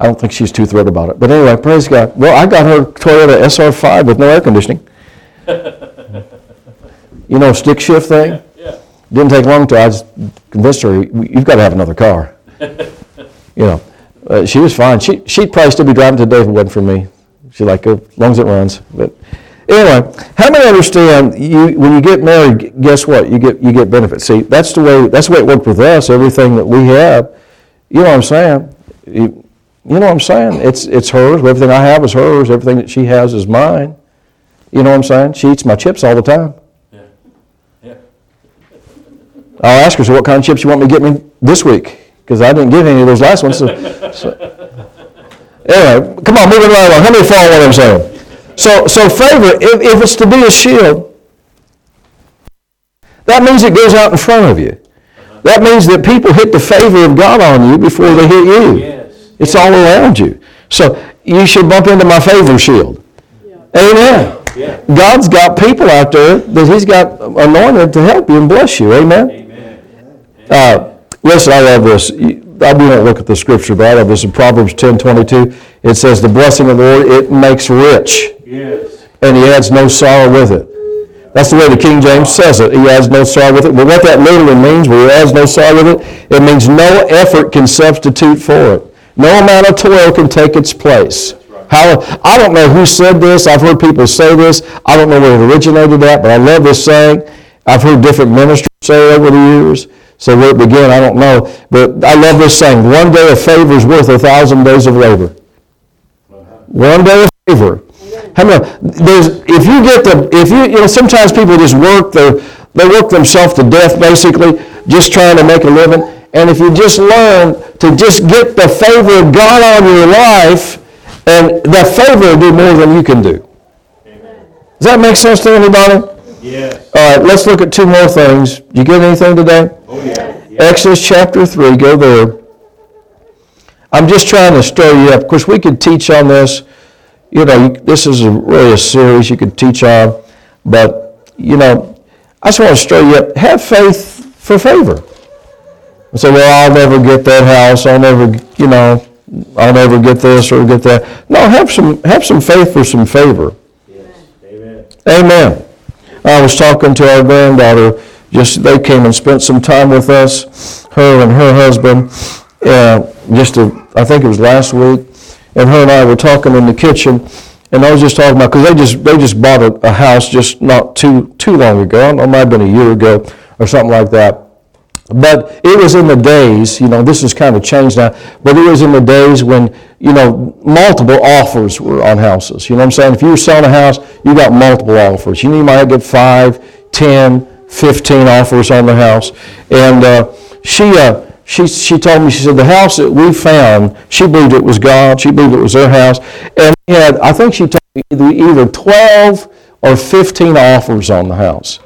I don't think she's too thrilled about it. But anyway, praise God. Well, I got her Toyota SR5 with no air conditioning. you know, stick shift thing? Yeah. Didn't take long to, I convinced her, you've got to have another car. you know, uh, she was fine. She, she'd probably still be driving today if it wasn't for me. She like, "Go as long as it runs. But anyway, how many understand you, when you get married, guess what? You get, you get benefits. See, that's the way, that's the way it worked with us, everything that we have. You know what I'm saying? You, you know what I'm saying? It's, it's hers. Everything I have is hers. Everything that she has is mine. You know what I'm saying? She eats my chips all the time. Yeah. Yeah. I'll ask her, so what kind of chips you want me to get me this week? Because I didn't get any of those last ones. So, so- Anyway, come on, moving right along. How many follow what I'm saying? So, so favor, if, if it's to be a shield, that means it goes out in front of you. That means that people hit the favor of God on you before they hit you. Yes. It's all around you. So you should bump into my favor shield. Amen. Yeah. God's got people out there that He's got anointed to help you and bless you. Amen. Amen. Uh, listen, I love this. I we don't look at the scripture, but I love this in Proverbs ten twenty two. It says, "The blessing of the Lord it makes rich, Yes. and He adds no sorrow with it." That's the way the King James says it. He adds no sorrow with it. But what that literally means, where He adds no sorrow with it, it means no effort can substitute for it. No amount of toil can take its place. How, I don't know who said this. I've heard people say this. I don't know where it originated at, but I love this saying. I've heard different ministers say over the years. So where it began, I don't know. But I love this saying. One day of favor is worth a thousand days of labor. One day of favor. How many, there's, if you get the, if you, you know, sometimes people just work their, they work themselves to death basically, just trying to make a living. And if you just learn to just get the favor of God on your life, and the favor will do more than you can do. Does that make sense to anybody? Yes. All right, let's look at two more things. You get anything today? Oh, yeah. Yeah. Exodus chapter 3, go there. I'm just trying to stir you up. Of course, we could teach on this. You know, this is a- really a series you could teach on. But, you know, I just want to stir you up. Have faith for favor. And say, well, I'll never get that house. I'll never, you know, I'll never get this or get that. No, have some, have some faith for some favor. Yes. Amen. Amen. I was talking to our granddaughter, just, they came and spent some time with us, her and her husband, uh, just, a- I think it was last week, and her and I were talking in the kitchen, and I was just talking about, because they just, they just bought a, a house just not too, too long ago, I don't know, it might have been a year ago, or something like that. But it was in the days, you know, this has kind of changed now, but it was in the days when, you know, multiple offers were on houses. You know what I'm saying? If you were selling a house, you got multiple offers. You might get five, 10, 15 offers on the house. And uh, she, uh, she, she told me, she said, the house that we found, she believed it was God, she believed it was their house. And had, I think she told me either 12 or 15 offers on the house.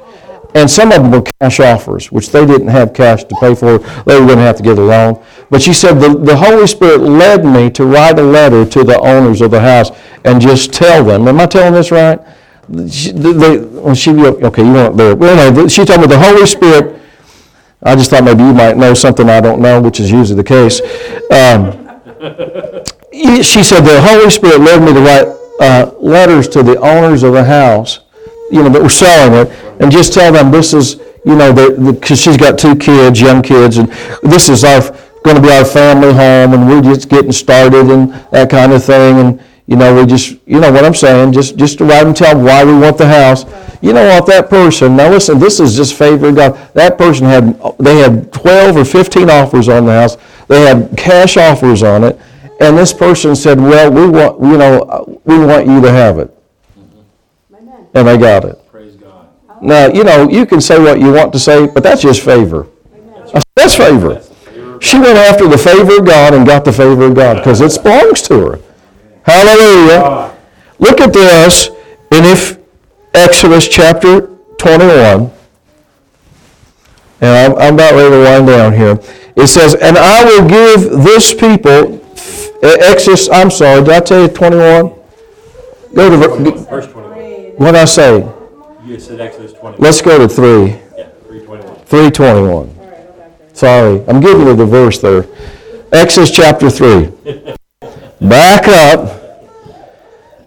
And some of them were cash offers, which they didn't have cash to pay for. They were going to have to get a loan. But she said, the, the Holy Spirit led me to write a letter to the owners of the house and just tell them. Am I telling this right? She, they, well, she, okay, you weren't there. Well, no, she told me the Holy Spirit, I just thought maybe you might know something I don't know, which is usually the case. Um, she said the Holy Spirit led me to write uh, letters to the owners of the house, you know, that were selling it, and just tell them this is you know, because she's got two kids, young kids, and this is our going to be our family home, and we're just getting started and that kind of thing, and you know, we just, you know what I'm saying, just just to write and tell them why we want the house. You know what, that person, now listen, this is just favor of God. That person had, they had 12 or 15 offers on the house. They had cash offers on it, and this person said, well, we want, you know, we want you to have it. Amen. And they got it. Now, you know, you can say what you want to say, but that's just favor. That's favor. She went after the favor of God and got the favor of God because it belongs to her. Hallelujah. Look at this in if Exodus chapter 21. And I'm, I'm about ready to wind down here. It says, And I will give this people, Exodus, I'm sorry, did I tell you 21? Go to, Verse 21. what I say? You said Exodus 20. Let's go to 3. Yeah, 321. 321. Sorry, I'm giving you the verse there. Exodus chapter 3. Back up.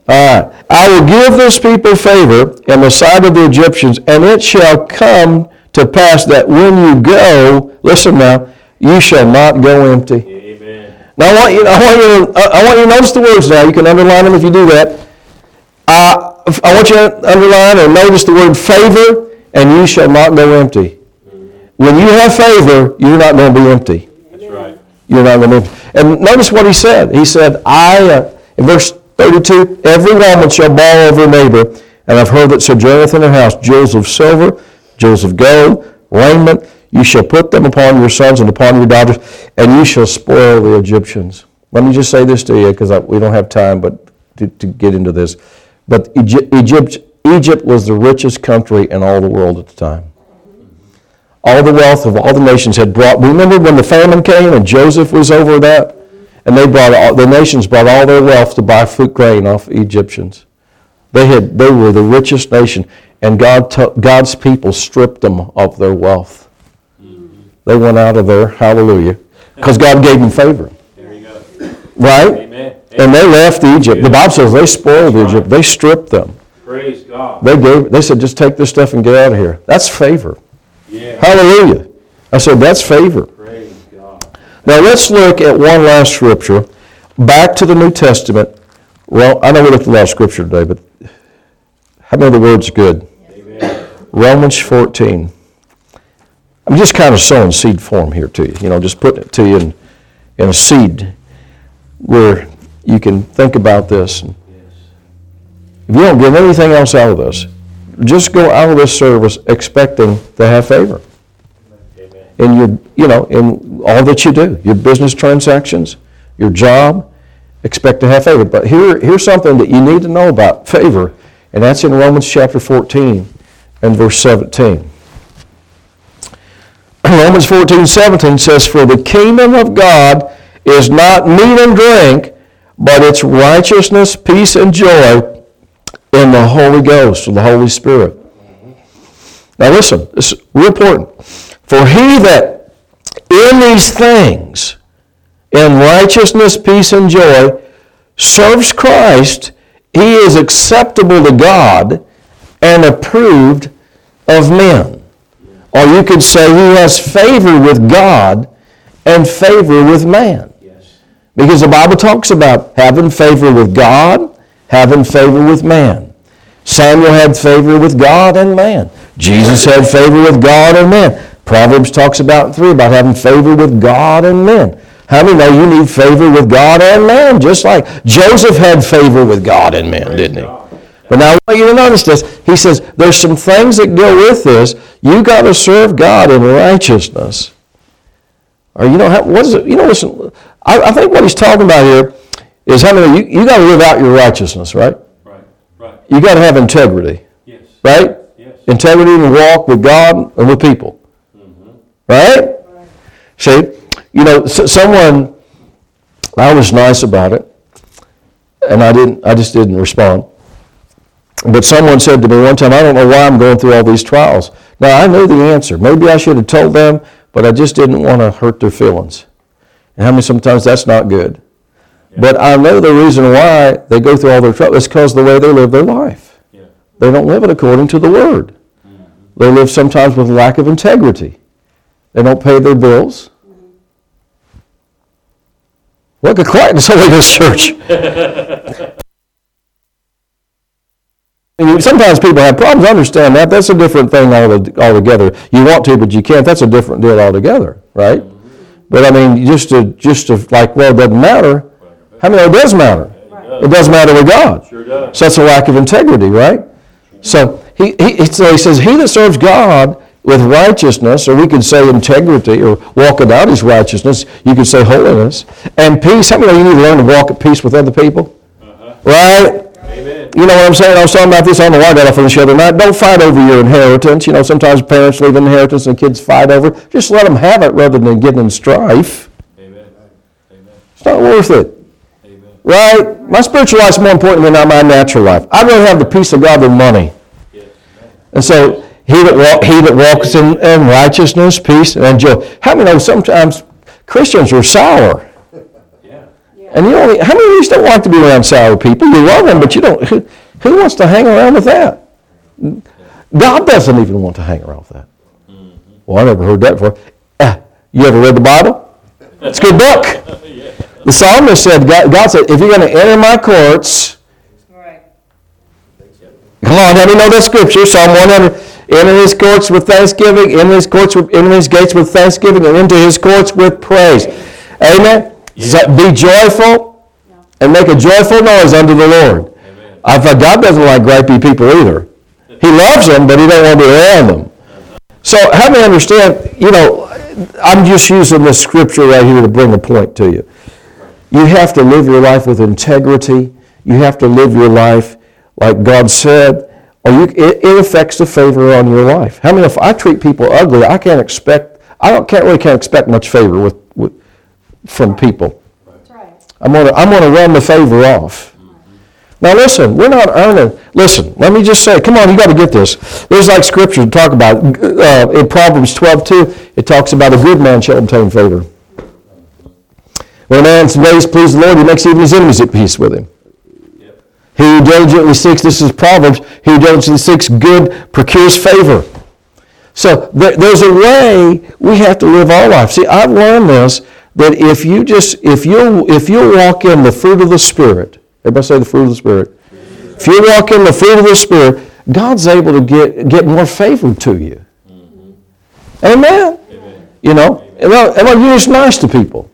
All right. I will give this people favor in the sight of the Egyptians, and it shall come to pass that when you go, listen now, you shall not go empty. Amen. Now I want you, I want you, to, I want you to notice the words now. You can underline them if you do that. Uh, I want you to underline or notice the word favor, and you shall not go empty. When you have favor, you're not going to be empty. That's right. You're not going to be empty. And notice what he said. He said, I, uh, in verse 32, every woman shall borrow of her neighbor, and I've heard that sojourneth in her house jewels of silver, jewels of gold, raiment. You shall put them upon your sons and upon your daughters, and you shall spoil the Egyptians. Let me just say this to you, because we don't have time but to, to get into this. But Egypt, Egypt, was the richest country in all the world at the time all the wealth of all the nations had brought. Remember when the famine came and Joseph was over that? And they brought all, the nations brought all their wealth to buy food grain off Egyptians. They had they were the richest nation, and God took, God's people stripped them of their wealth. They went out of there, hallelujah, because God gave them favor, There you go. right? Amen. And they left Egypt. The Bible says they spoiled Egypt. They stripped them. Praise God. They gave. They said, just take this stuff and get out of here. That's favor. Yeah. Hallelujah. I said, that's favor. Praise God. Now let's look at one last scripture, back to the New Testament. Well, I know we looked at a lot of scripture today, but how many of the words are good? Amen. Romans 14. I'm just kind of sowing seed form here to you, you know, just putting it to you in, in a seed where you can think about this. If you don't get anything else out of this, just go out of this service expecting to have favor. Amen. in your, you know, in all that you do, your business transactions, your job, expect to have favor. But here, here's something that you need to know about favor, and that's in Romans chapter 14 and verse 17. Romans 14, 17 says, For the kingdom of God is not meat and drink, but it's righteousness, peace, and joy in the Holy Ghost, or the Holy Spirit. Now listen, this is real important. For he that in these things, in righteousness, peace, and joy, serves Christ, he is acceptable to God and approved of men. Or you could say he has favor with God and favor with man. Because the Bible talks about having favor with God, having favor with man. Samuel had favor with God and man. Jesus had favor with God and man. Proverbs talks about 3 about having favor with God and men. How many know you need favor with God and man? Just like Joseph had favor with God and men, didn't he? But now I want you to notice this. He says there's some things that go with this. You got to serve God in righteousness. Or you know, how- what is it? You know, listen, I, I think what he's talking about here is how many, you, you got to live out your righteousness, right? Right. Right. You got to have integrity, Yes. right? Yes. Integrity in the walk with God and with people. Mm-hmm. Right? See, you know, s- someone, I was nice about it, and I didn't, I just didn't respond. But someone said to me one time, I don't know why I'm going through all these trials. Now, I knew the answer. Maybe I should have told them, but I just didn't want to hurt their feelings. And how many sometimes that's not good. But I know the reason why they go through all their trouble is because of the way they live their life. Yeah. They don't live it according to the Word. Mm-hmm. They live sometimes with lack of integrity. They don't pay their bills. Mm-hmm. Look at in this church. Sometimes people have problems. I understand that. That's a different thing alto- altogether. You want to, but you can't. That's a different deal altogether, right? But I mean, just to just to like, well, it doesn't matter. How many? It does matter. It does matter with God. Sure does. So that's a lack of integrity, right? So he, he, so he says, he that serves God with righteousness, or we could say integrity, or walk about his righteousness, you could say holiness, and peace. How many of you need to learn to walk at peace with other people? Uh-huh. Right? You know what I'm saying? I was talking about this, on the other night. Don't fight over your inheritance. You know, sometimes parents leave inheritance and kids fight over it. Just let them have it rather than getting in strife. Amen. Amen. It's not worth it. Amen. Right? My spiritual life's more important than my natural life. I'd rather have the peace of God than money. And so he that walk, he that walks in, in righteousness, peace, and joy. How many know sometimes Christians are sour? And you only, how many of you don't like to be around sour people? You love them, but you don't. Who, who wants to hang around with that? God doesn't even want to hang around with that. Well, I never heard that before. Ah, you ever read the Bible? It's a good book. The psalmist said, God, God said, if you're going to enter my courts, Right. Come on, let me know that scripture, Psalm 100. Enter his courts with thanksgiving, enter his courts with, enter his gates with thanksgiving, and into his courts with praise. Amen. So be joyful and make a joyful noise unto the Lord. Amen. I thought God doesn't like gripey people either. He loves them, but he don't want to be around them. So help me understand, you know, I'm just using this scripture right here to bring a point to you. You have to live your life with integrity. You have to live your life like God said, or you, it, it affects the favor on your life. How many? If I treat people ugly, I can't expect. I don't can't really can't expect much favor with, with from people. I'm gonna I'm gonna run the favor off. Now listen, we're not earning. Listen, let me just say, come on, you got to get this. There's like scripture to talk about uh, in Proverbs 12:2. It talks about a good man shall obtain favor. When a man's ways please the Lord, he makes even his enemies at peace with him. Yep. He diligently seeks, this is Proverbs, he diligently seeks good procures favor. So there, there's a way we have to live our life. See, I've learned this, that if you just, if you if you walk in the fruit of the Spirit, everybody say the fruit of the Spirit. If you walk in the fruit of the Spirit, God's able to get, get more favor to you. Amen. Amen. You know, and I- and I'm just nice to people.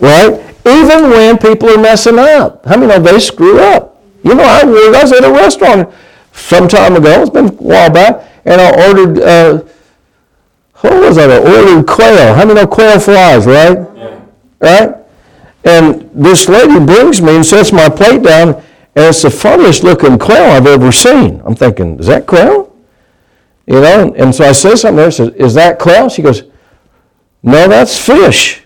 Right? Even when people are messing up. How many know they screw up? You know, I, I was at a restaurant some time ago, it's been a while back, and I ordered, uh, what was that? I ordered quail. How many know quail flies, right? Yeah. Right? And this lady brings me and sets my plate down, and it's the funniest looking quail I've ever seen. I'm thinking, is that quail? You know, and so I say something there, I says, is that quail? She goes, no, that's fish.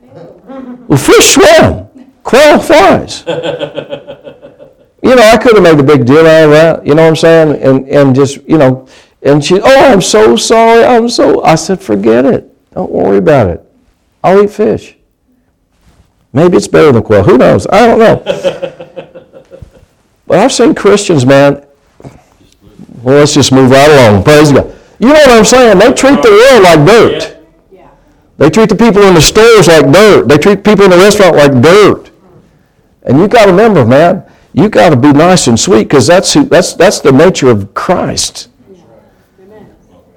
Well, fish swim. Quail flies. you know, I could have made a big deal out of that, you know what I'm saying? And, and just, you know, and she, oh, I'm so sorry, I'm so, I said, forget it. Don't worry about it. I'll eat fish. Maybe it's better than quail. Who knows? I don't know. but I've seen Christians, man. Well, let's just move right along. Praise God. You know what I'm saying? They treat the world like dirt. Yeah. They treat the people in the stores like dirt. They treat people in the restaurant like dirt. And you got to remember, man, you got to be nice and sweet because that's, who, that's, that's the nature of Christ.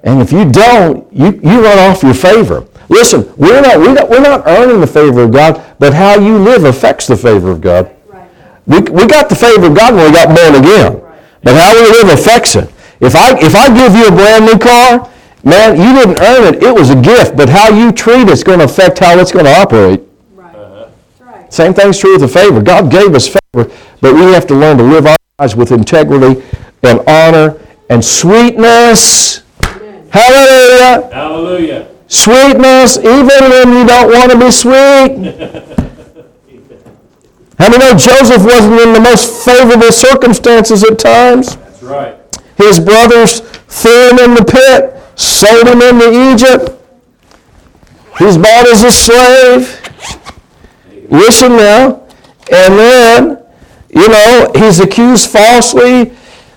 And if you don't, you, you run off your favor. Listen, we're not, we're, not, we're not earning the favor of God, but how you live affects the favor of God. Right. We, we got the favor of God when we got born again. But how we live affects it. If I, if I give you a brand new car, man, you didn't earn it. It was a gift. But how you treat it's going to affect how it's going to operate. Right. Right. Same thing's true with the favor. God gave us favor, but we have to learn to live our lives with integrity and honor and sweetness. Hallelujah. Hallelujah. Sweetness, even when you don't want to be sweet. How many know Joseph wasn't in the most favorable circumstances at times? That's right. His brothers threw him in the pit, sold him into Egypt. He's bought as a slave. Listen now. And then, you know, he's accused falsely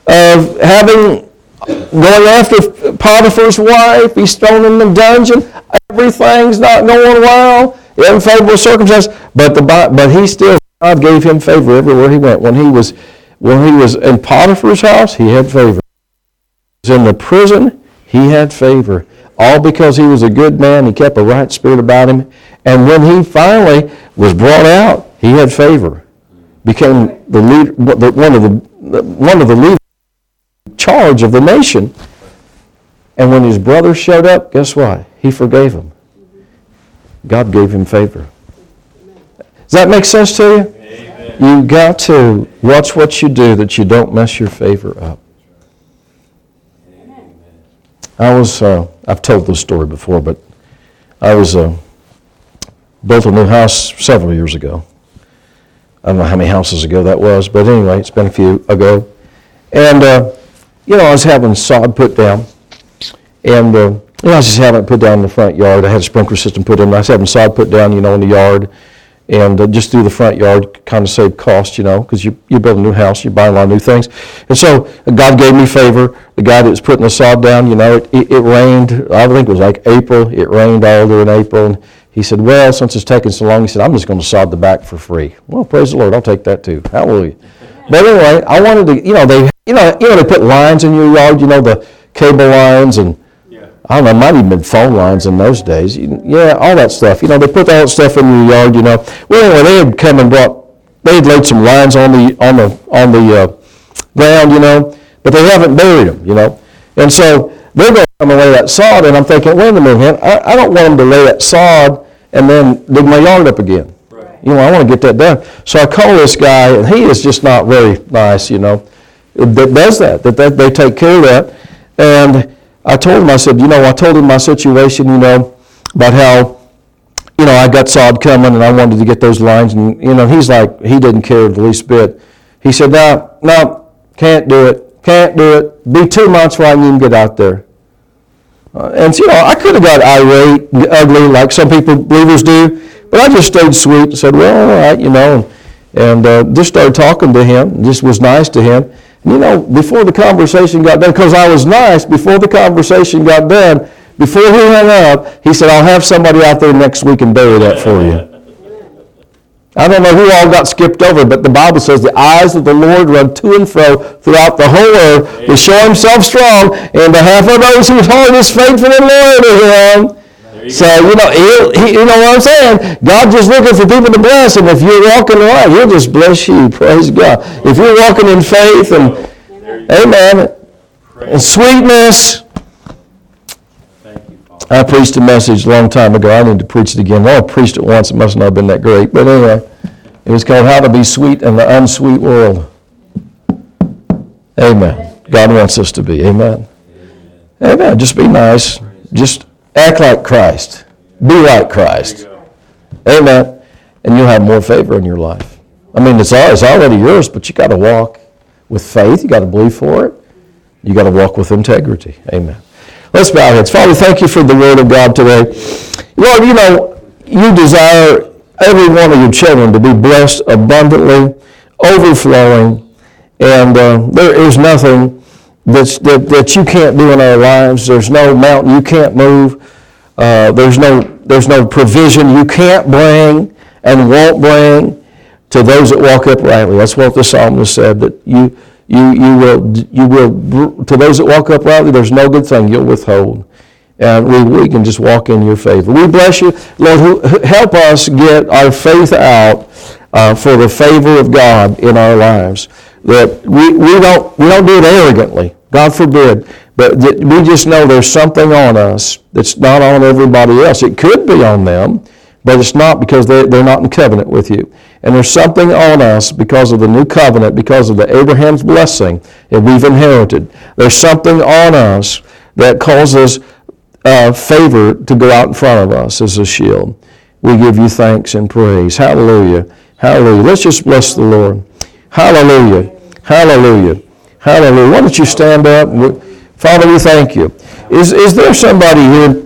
of having going after Potiphar's wife. He's thrown in the dungeon. Everything's not going well. Unfavorable circumstance. But the but he still God gave him favor everywhere he went. When he was when he was in Potiphar's house, he had favor. He was in the prison, he had favor. All because he was a good man. He kept a right spirit about him. And when he finally was brought out, he had favor. Became the lead, one of the one of the leaders charge of the nation. And when his brother showed up, guess what? He forgave him. God gave him favor. Does that make sense to you? You got to watch what you do that you don't mess your favor up. I was, uh, I've told this story before, but I was, uh, built a new house several years ago. I don't know how many houses ago that was, but anyway, it's been a few ago. And, uh, you know, I was having sod put down. And, uh, you know, I was just having it put down in the front yard. I had a sprinkler system put in. I was having sod put down, you know, in the yard. And uh, just through the front yard, kind of save cost, you know, because you, you build a new house, you buy a lot of new things. And so God gave me favor. The guy that was putting the sod down, you know, it, it, it rained, I think it was like April. It rained all during April. And he said, well, since it's taking so long, he said, I'm just going to sod the back for free. Well, praise the Lord, I'll take that too. Hallelujah. But anyway, I wanted to, you know, they, you know, you know, they put lines in your yard, you know, the cable lines and Yeah. I don't know, might even been phone lines in those days. You- Yeah, all that stuff. You know, they put all that stuff in your yard. You know. Well, anyway, they had come and brought. They had laid some lines on the on the on the uh, ground. You know, but they haven't buried them. You know, and so they're going to come and lay that sod. And I'm thinking, wait a minute, man, I, I don't want them to lay that sod and then dig my yard up again. Right. You know, I want to get that done. So I call this guy, and he is just not very nice, you know, that does that, that, that they take care of that. And I told him, I said, you know, I told him my situation, you know, about how, you know, I got sod coming and I wanted to get those lines. And, you know, he's like, he didn't care the least bit. He said, no, no, can't do it, can't do it. Be two months before I can even get out there. Uh, and, you know, I could have got irate, ugly, like some people, believers do, but I just stayed sweet and said, well, all right, you know, and, and uh, just started talking to him, just was nice to him. You know, before the conversation got done, because I was nice, before the conversation got done, before he hung up, he said, I'll have somebody out there next week and bury that for you. I don't know who all got skipped over, but the Bible says the eyes of the Lord run to and fro throughout the whole earth to show himself strong in behalf of those whose heart is faithful and loyal to him. You So, you know, he, he, you know what I'm saying? God just looking for people to bless, and if you're walking right, he'll just bless you. Praise God. If you're walking in faith and, There you go. amen, and sweetness. Thank you, Father. I preached a message a long time ago. I need to preach it again. Well, I preached it once. It must not have been that great. But anyway, it was called How to Be Sweet in the Unsweet World. Amen. God wants us to be. Amen. Amen. Just be nice. Just act like Christ. Be like Christ. Amen. And you'll have more favor in your life. I mean, it's, al- it's already yours, but you got to walk with faith. You got to believe for it. You got to walk with integrity. Amen. Let's bow our heads. Father, thank you for the word of God today. Lord, you know, you desire every one of your children to be blessed abundantly, overflowing, and uh, there is nothing that's, that, that you can't do in our lives. There's no mountain you can't move. Uh, there's no there's no provision you can't bring and won't bring to those that walk uprightly. That's what the psalmist said. That you you you will you will to those that walk uprightly. There's no good thing you'll withhold, and we we can just walk in your favor. We bless you, Lord. Help us get our faith out uh, for the favor of God in our lives. That we, we don't we don't do it arrogantly. God forbid. But that we just know there's something on us that's not on everybody else. It could be on them, but it's not because they, they're not in covenant with you. And there's something on us because of the new covenant, because of the Abraham's blessing that we've inherited. There's something on us that causes uh, favor to go out in front of us as a shield. We give you thanks and praise. Hallelujah. Hallelujah. Let's just bless the Lord. Hallelujah. Hallelujah. Hallelujah. Why don't you stand up? Father, we thank you. Is, is there somebody here